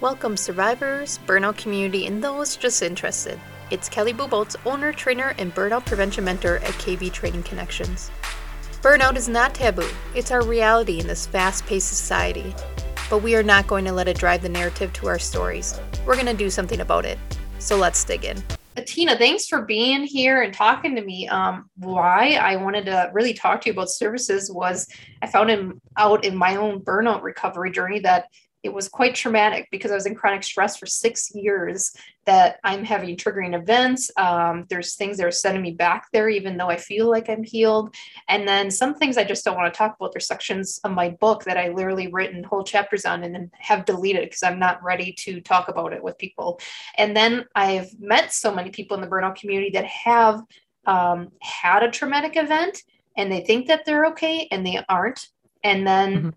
Welcome, survivors, burnout community, and those just interested. It's Kelly Buboltz, owner, trainer, and burnout prevention mentor at KB Training Connections. Burnout is not taboo, it's our reality in this fast paced society. But we are not going to let it drive the narrative to our stories. We're going to do something about it. So let's dig in. Tina, thanks for being here and talking to me. Um, why I wanted to really talk to you about services was I found him out in my own burnout recovery journey that it was quite traumatic because I was in chronic stress for six years that I'm having triggering events. Um, there's things that are sending me back there, even though I feel like I'm healed. And then some things I just don't want to talk about. There's sections of my book that I literally written whole chapters on and then have deleted because I'm not ready to talk about it with people. And then I've met so many people in the burnout community that have um, had a traumatic event and they think that they're okay and they aren't. And then mm-hmm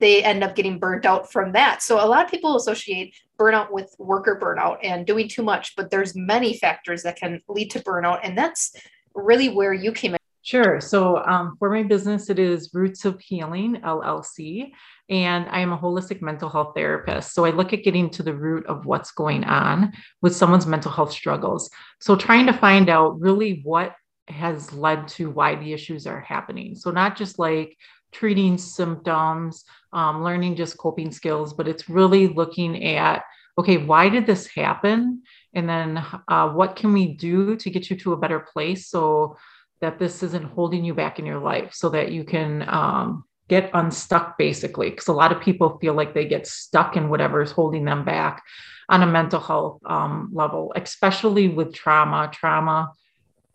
they end up getting burnt out from that. So a lot of people associate burnout with worker burnout and doing too much, but there's many factors that can lead to burnout. And that's really where you came in. Sure. So um, for my business, it is Roots of Healing LLC, and I am a holistic mental health therapist. So I look at getting to the root of what's going on with someone's mental health struggles. So trying to find out really what has led to why the issues are happening. So not just like treating symptoms, um, learning just coping skills, but it's really looking at okay, why did this happen? And then uh, what can we do to get you to a better place so that this isn't holding you back in your life so that you can um, get unstuck basically? Because a lot of people feel like they get stuck in whatever is holding them back on a mental health um, level, especially with trauma. Trauma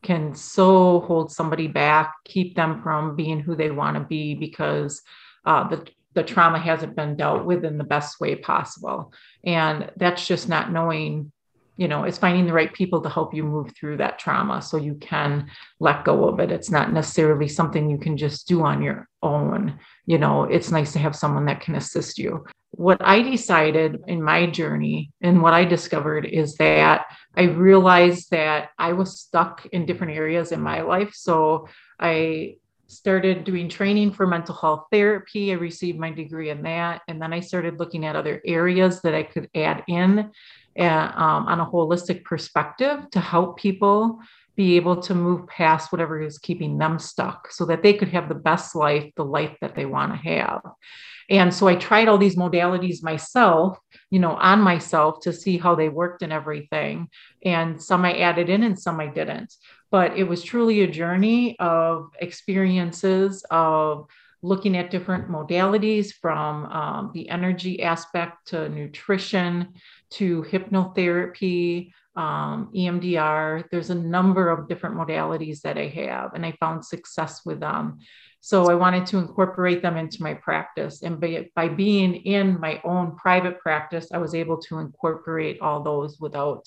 can so hold somebody back, keep them from being who they want to be because uh, the the trauma hasn't been dealt with in the best way possible. And that's just not knowing, you know, it's finding the right people to help you move through that trauma so you can let go of it. It's not necessarily something you can just do on your own. You know, it's nice to have someone that can assist you. What I decided in my journey and what I discovered is that I realized that I was stuck in different areas in my life. So I started doing training for mental health therapy. I received my degree in that. And then I started looking at other areas that I could add in uh, um, on a holistic perspective to help people be able to move past whatever is keeping them stuck so that they could have the best life, the life that they want to have. And so I tried all these modalities myself, you know, on myself to see how they worked and everything. And some I added in and some I didn't but it was truly a journey of experiences of looking at different modalities from um, the energy aspect to nutrition to hypnotherapy um, emdr there's a number of different modalities that i have and i found success with them. So i wanted to incorporate them into my practice and by, by being in my own private practice i was able to incorporate all those without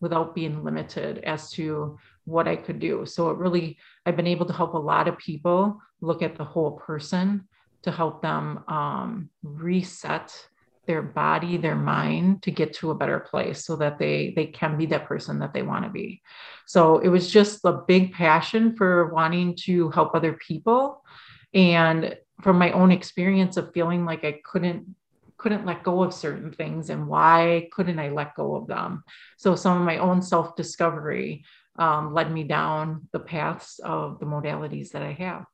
without being limited as to what I could do. So it really, I've been able to help a lot of people look at the whole person to help them um, reset their body, their mind to get to a better place so that they they can be that person that they want to be. So it was just a big passion for wanting to help other people and from my own experience of feeling like I couldn't couldn't let go of certain things and why couldn't I let go of them? So some of my own self discovery um, led me down the paths of the modalities that I have.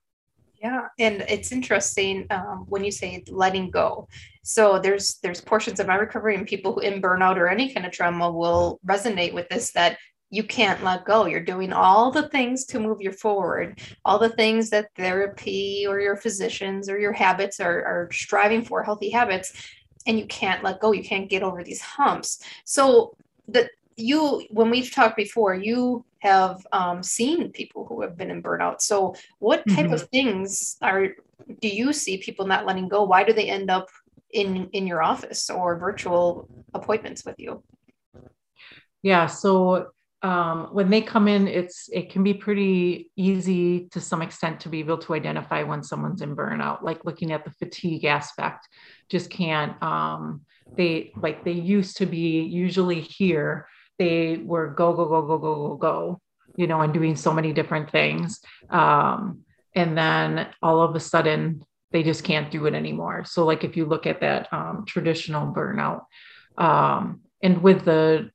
Yeah, and it's interesting um, when you say letting go. So there's there's portions of my recovery, and people who in burnout or any kind of trauma will resonate with this that you can't let go. You're doing all the things to move you forward, all the things that therapy or your physicians or your habits are, are striving for, healthy habits, and you can't let go. You can't get over these humps. So that you when we've talked before you have um, seen people who have been in burnout. So what type mm-hmm. of things are do you see people not letting go? Why do they end up in in your office or virtual appointments with you? Yeah so um, when they come in it's it can be pretty easy to some extent to be able to identify when someone's in burnout like looking at the fatigue aspect just can't um, they like they used to be usually here they were go go go go go go go you know and doing so many different things. Um, and then all of a sudden they just can't do it anymore. So like if you look at that um, traditional burnout Um, and with the,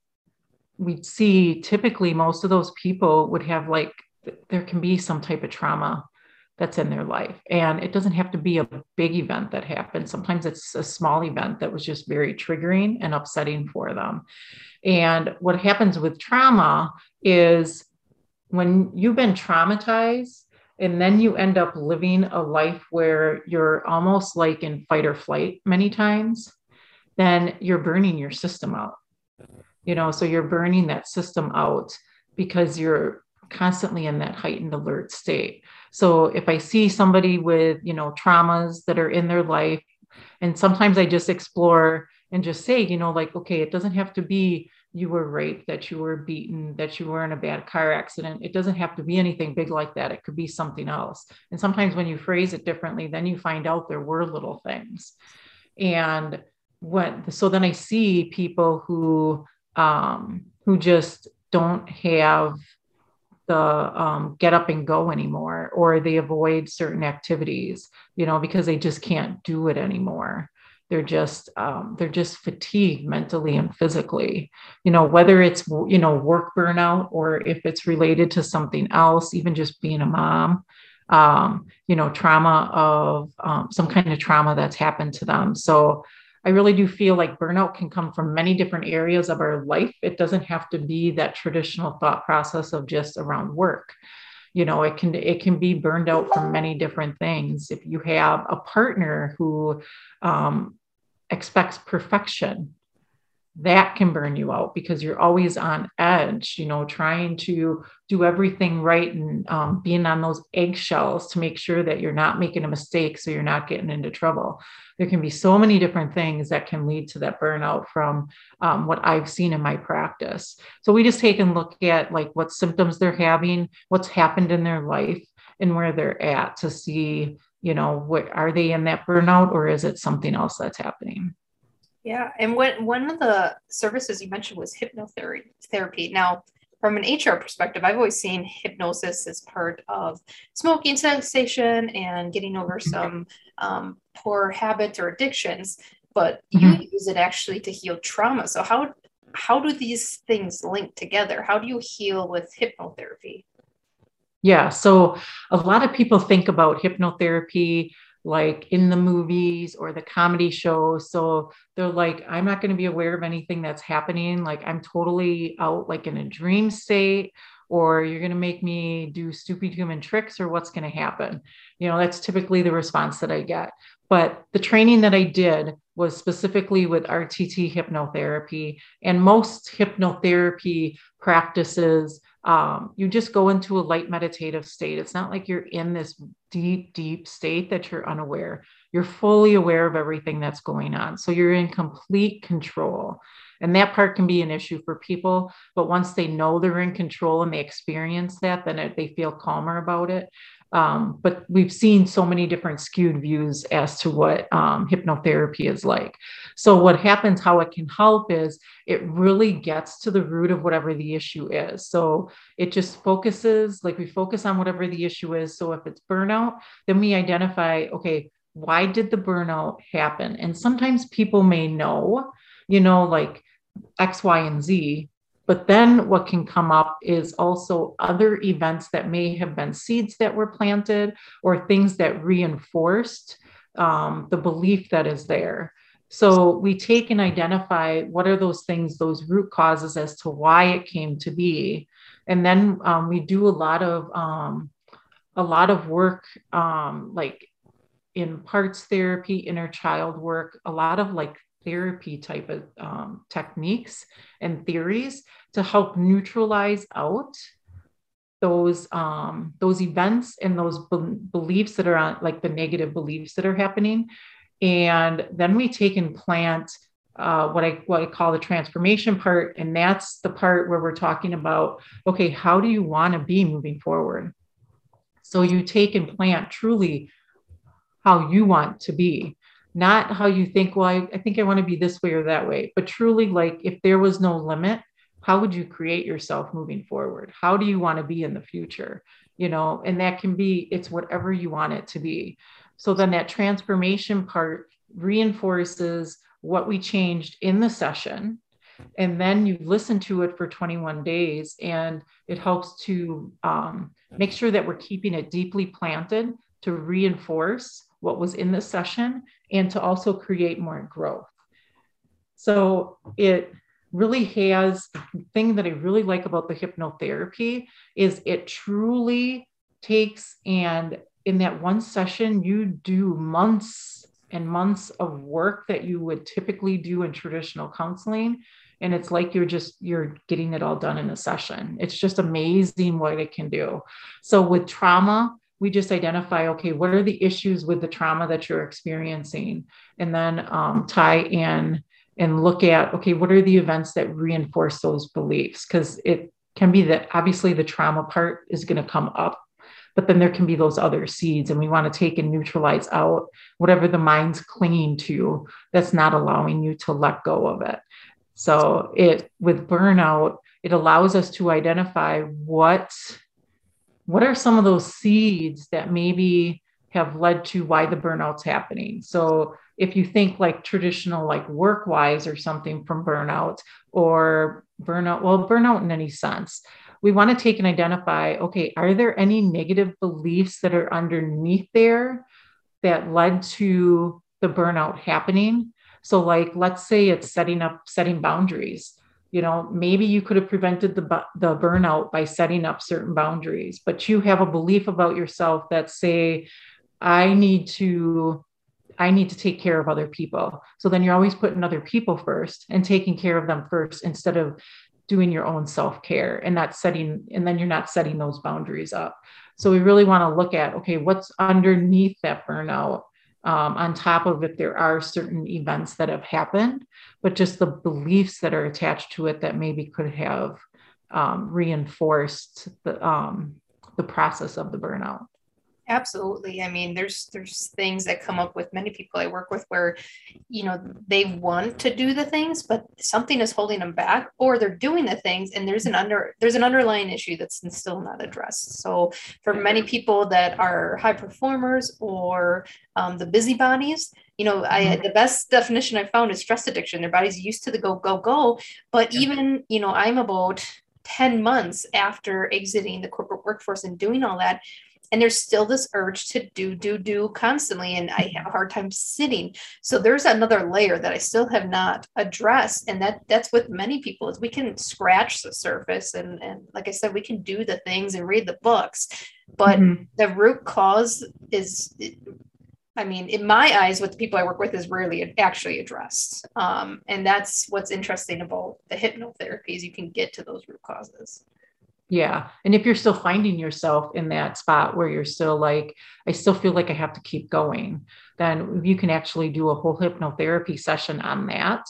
we'd see typically most of those people would have like, there can be some type of trauma that's in their life. And it doesn't have to be a big event that happened. Sometimes it's a small event that was just very triggering and upsetting for them. And what happens with trauma is when you've been traumatized and then you end up living a life where you're almost like in fight or flight many times, then you're burning your system out. You know, so you're burning that system out because you're constantly in that heightened alert state. So if I see somebody with, you know, traumas that are in their life, and sometimes I just explore and just say, you know, like, okay, it doesn't have to be you were raped, that you were beaten, that you were in a bad car accident. It doesn't have to be anything big like that. It could be something else. And sometimes when you phrase it differently, then you find out there were little things. And what so then I see people who um who just don't have the um, get up and go anymore or they avoid certain activities you know because they just can't do it anymore. They're just um, they're just fatigued mentally and physically. You know whether it's you know work burnout or if it's related to something else even just being a mom um, you know trauma of um, some kind of trauma that's happened to them. So i really do feel like burnout can come from many different areas of our life. It doesn't have to be that traditional thought process of just around work. You know it can it can be burned out from many different things. If you have a partner who um, expects perfection that can burn you out because you're always on edge you know trying to do everything right and um, being on those eggshells to make sure that you're not making a mistake so you're not getting into trouble. There can be so many different things that can lead to that burnout from um, what i've seen in my practice. So we just take and look at like what symptoms they're having what's happened in their life and where they're at to see you know what are they in that burnout or is it something else that's happening yeah and what one of the services you mentioned was hypnotherapy now from an hr perspective i've always seen hypnosis as part of smoking cessation and getting over mm-hmm. some um, poor habits or addictions but mm-hmm. you use it actually to heal trauma so how how do these things link together how do you heal with hypnotherapy yeah. So a lot of people think about hypnotherapy like in the movies or the comedy shows. So they're like, I'm not going to be aware of anything that's happening. Like I'm totally out like in a dream state, or you're going to make me do stupid human tricks, or what's going to happen. You know, that's typically the response that I get. But the training that I did was specifically with RTT hypnotherapy, and most hypnotherapy practices um, you just go into a light meditative state. It's not like you're in this deep, deep state that you're unaware. You're fully aware of everything that's going on. So you're in complete control. And that part can be an issue for people. But once they know they're in control and they experience that, then it, they feel calmer about it. Um, but we've seen so many different skewed views as to what um, hypnotherapy is like. So, what happens, how it can help is it really gets to the root of whatever the issue is. So, it just focuses, like we focus on whatever the issue is. So, if it's burnout, then we identify, okay, why did the burnout happen? And sometimes people may know, you know, like X, Y, and Z, but then what can come up is also other events that may have been seeds that were planted or things that reinforced um, the belief that is there. So we take and identify what are those things, those root causes as to why it came to be. And then um, we do a lot of um, a lot of work um, like in parts therapy, inner child work, a lot of like therapy type of um, techniques and theories to help neutralize out those um, those events and those be- beliefs that are on like the negative beliefs that are happening and then we take and plant uh, what I what I call the transformation part, and that's the part where we're talking about okay, how do you want to be moving forward? So you take and plant truly how you want to be not how you think, well, I, I think I want to be this way or that way, but truly like if there was no limit, how would you create yourself moving forward? How do you want to be in the future? You know, and that can be, it's whatever you want it to be. So then that transformation part reinforces what we changed in the session and then you listen to it for 21 days and it helps to um, make sure that we're keeping it deeply planted to reinforce what was in the session and to also create more growth so it really has the thing that i really like about the hypnotherapy is it truly takes and in that one session you do months and months of work that you would typically do in traditional counseling. And it's like you're just you're getting it all done in a session. It's just amazing what it can do. So with trauma we just identify okay what are the issues with the trauma that you're experiencing? And then um, tie in and look at okay what are the events that reinforce those beliefs because it can be that obviously the trauma part is going to come up but then there can be those other seeds and we want to take and neutralize out whatever the mind's clinging to that's not allowing you to let go of it so it with burnout, it allows us to identify what what are some of those seeds that maybe have led to why the burnout's happening. So if you think like traditional like work wise or something from burnout or burnout, well, burnout in any sense, we want to take and identify okay, are there any negative beliefs that are underneath there that led to the burnout happening? So, like, let's say it's setting up, setting boundaries. You know, maybe you could have prevented the, the burnout by setting up certain boundaries, but you have a belief about yourself that say, I need to I need to take care of other people. So then you're always putting other people first and taking care of them first instead of doing your own self-care and not setting and then you're not setting those boundaries up. So we really want to look at okay, what's underneath that burnout um, on top of if there are certain events that have happened, but just the beliefs that are attached to it that maybe could have um, reinforced the, um, the process of the burnout. Absolutely. I mean, there's there's things that come up with many people I work with where, you know, they want to do the things, but something is holding them back, or they're doing the things and there's an under there's an underlying issue that's still not addressed. So for many people that are high performers or um, the busybodies, you know, I mm-hmm. the best definition I found is stress addiction. Their body's used to the go go go, but even you know, I'm about 10 months after exiting the corporate workforce and doing all that and there's still this urge to do do do constantly and i have a hard time sitting so there's another layer that i still have not addressed and that that's with many people is we can scratch the surface and and like i said we can do the things and read the books but mm-hmm. the root cause is I mean, in my eyes, what the people I work with is rarely actually addressed. Um, and that's what's interesting about the hypnotherapy is you can get to those root causes. Yeah. And if you're still finding yourself in that spot where you're still like, I still feel like I have to keep going, then you can actually do a whole hypnotherapy session on that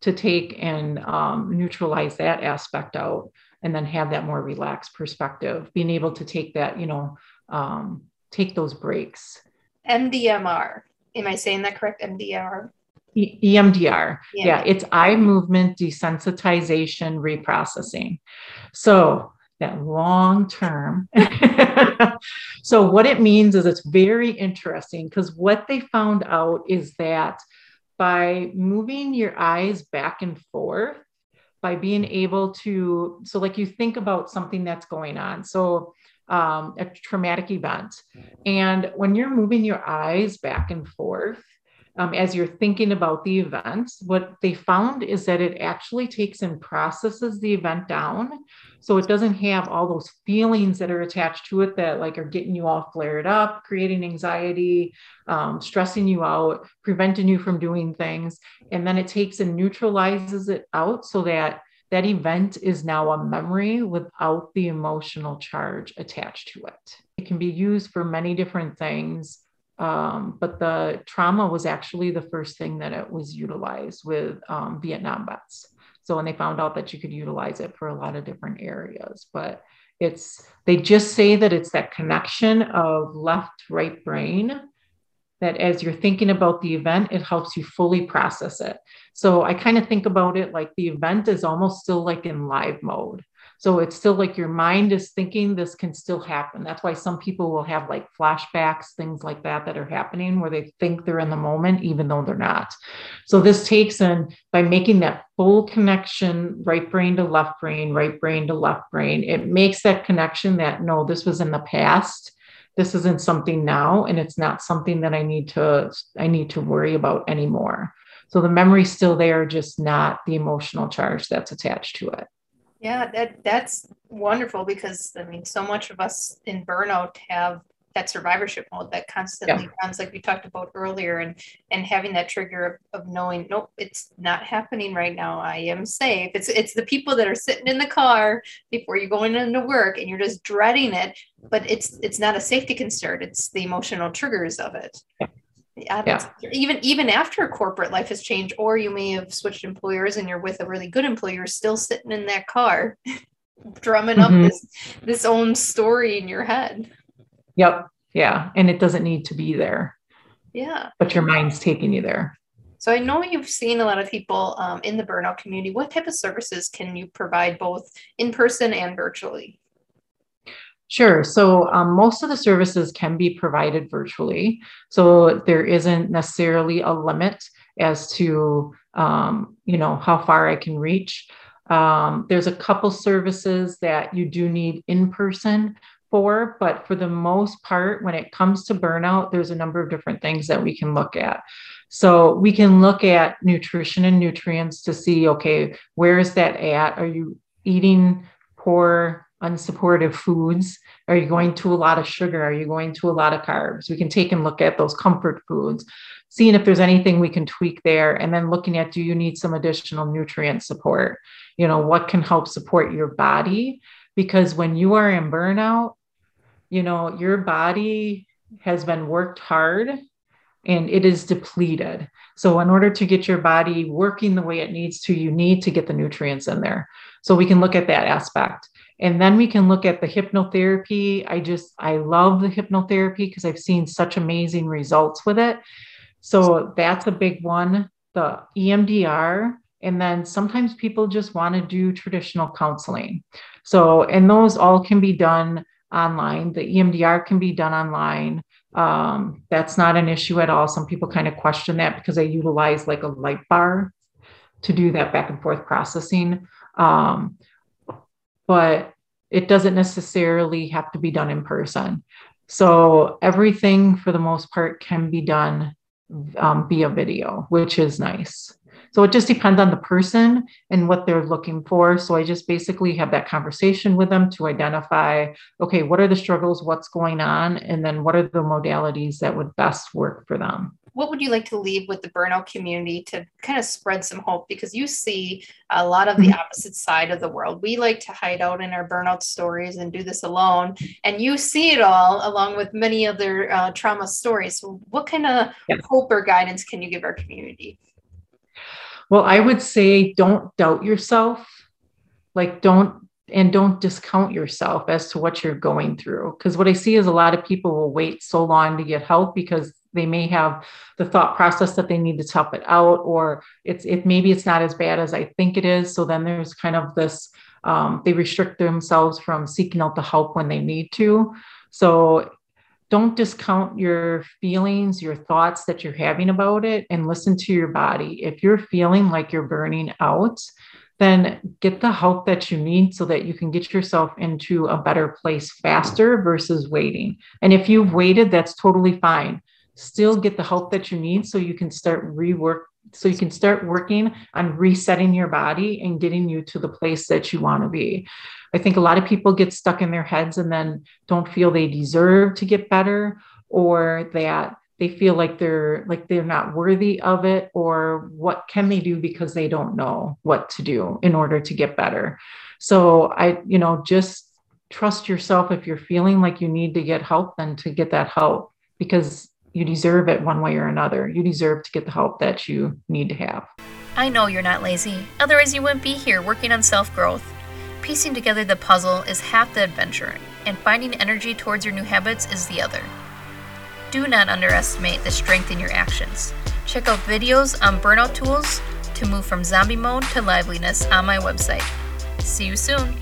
to take and um, neutralize that aspect out and then have that more relaxed perspective, being able to take that, you know, um, take those breaks. MDMR. Am I saying that correct? MDR? EMDR. Yeah, it's eye movement desensitization reprocessing. So that long term. so, what it means is it's very interesting because what they found out is that by moving your eyes back and forth, by being able to, so like you think about something that's going on. So, um, a traumatic event. And when you're moving your eyes back and forth, um, as you're thinking about the event, what they found is that it actually takes and processes the event down. So it doesn't have all those feelings that are attached to it that like are getting you all flared up, creating anxiety, um, stressing you out, preventing you from doing things. And then it takes and neutralizes it out so that that event is now a memory without the emotional charge attached to it. It can be used for many different things. Um, but the trauma was actually the first thing that it was utilized with um, Vietnam vets. So when they found out that you could utilize it for a lot of different areas, but it's they just say that it's that connection of left right brain that as you're thinking about the event, it helps you fully process it. So I kind of think about it like the event is almost still like in live mode. So it's still like your mind is thinking this can still happen. That's why some people will have like flashbacks, things like that, that are happening where they think they're in the moment, even though they're not. So this takes in by making that full connection, right brain to left brain, right brain to left brain, it makes that connection that no, this was in the past this isn't something now and it's not something that i need to i need to worry about anymore so the memory's still there just not the emotional charge that's attached to it yeah that that's wonderful because i mean so much of us in burnout have that survivorship mode that constantly yeah. runs like we talked about earlier and and having that trigger of, of knowing nope it's not happening right now i am safe. It's it's the people that are sitting in the car before you're going into work and you're just dreading it but it's it's not a safety concern it's the emotional triggers of it. Yeah, yeah. even even after corporate life has changed or you may have switched employers and you're with a really good employer still sitting in that car drumming mm-hmm. up this this own story in your head Yep. Yeah. And it doesn't need to be there. Yeah. But your mind's taking you there. So I know you've seen a lot of people um, in the burnout community. What type of services can you provide both in person and virtually? Sure. So um, most of the services can be provided virtually. So there isn't necessarily a limit as to um, you know how far I can reach. Um, there's a couple services that you do need in person, for, but for the most part, when it comes to burnout, there's a number of different things that we can look at. So we can look at nutrition and nutrients to see, okay, where is that at? Are you eating poor, unsupportive foods? Are you going to a lot of sugar? Are you going to a lot of carbs? We can take and look at those comfort foods, seeing if there's anything we can tweak there, and then looking at do you need some additional nutrient support? You know, what can help support your body? Because when you are in burnout, you know, your body has been worked hard and it is depleted. So, in order to get your body working the way it needs to, you need to get the nutrients in there. So, we can look at that aspect. And then we can look at the hypnotherapy. I just, I love the hypnotherapy because I've seen such amazing results with it. So, that's a big one. The EMDR. And then sometimes people just want to do traditional counseling. So, and those all can be done online. The EMDR can be done online. Um, that's not an issue at all. Some people kind of question that because they utilize like a light bar to do that back and forth processing. Um, but it doesn't necessarily have to be done in person. So everything for the most part can be done um, via video, which is nice. So it just depends on the person and what they're looking for. So I just basically have that conversation with them to identify okay, what are the struggles, what's going on, and then what are the modalities that would best work for them what would you like to leave with the burnout community to kind of spread some hope because you see a lot of the mm-hmm. opposite side of the world we like to hide out in our burnout stories and do this alone and you see it all along with many other uh, trauma stories so what kind of hope or guidance can you give our community well, I would say don't doubt yourself. Like, don't and don't discount yourself as to what you're going through. Because what I see is a lot of people will wait so long to get help because they may have the thought process that they need to tough it out, or it's it maybe it's not as bad as I think it is. So then there's kind of this um, they restrict themselves from seeking out the help when they need to. So don't discount your feelings, your thoughts that you're having about it, and listen to your body. If you're feeling like you're burning out, then get the help that you need so that you can get yourself into a better place faster versus waiting. And if you've waited, that's totally fine. Still get the help that you need so you can start rework so you can start working on resetting your body and getting you to the place that you want to be. I think a lot of people get stuck in their heads and then don't feel they deserve to get better or that they feel like they're like they're not worthy of it or what can they do because they don't know what to do in order to get better. So I you know just trust yourself if you're feeling like you need to get help then to get that help because you deserve it one way or another. You deserve to get the help that you need to have. I know you're not lazy. Otherwise, you wouldn't be here working on self growth. Piecing together the puzzle is half the adventure, and finding energy towards your new habits is the other. Do not underestimate the strength in your actions. Check out videos on burnout tools to move from zombie mode to liveliness on my website. See you soon.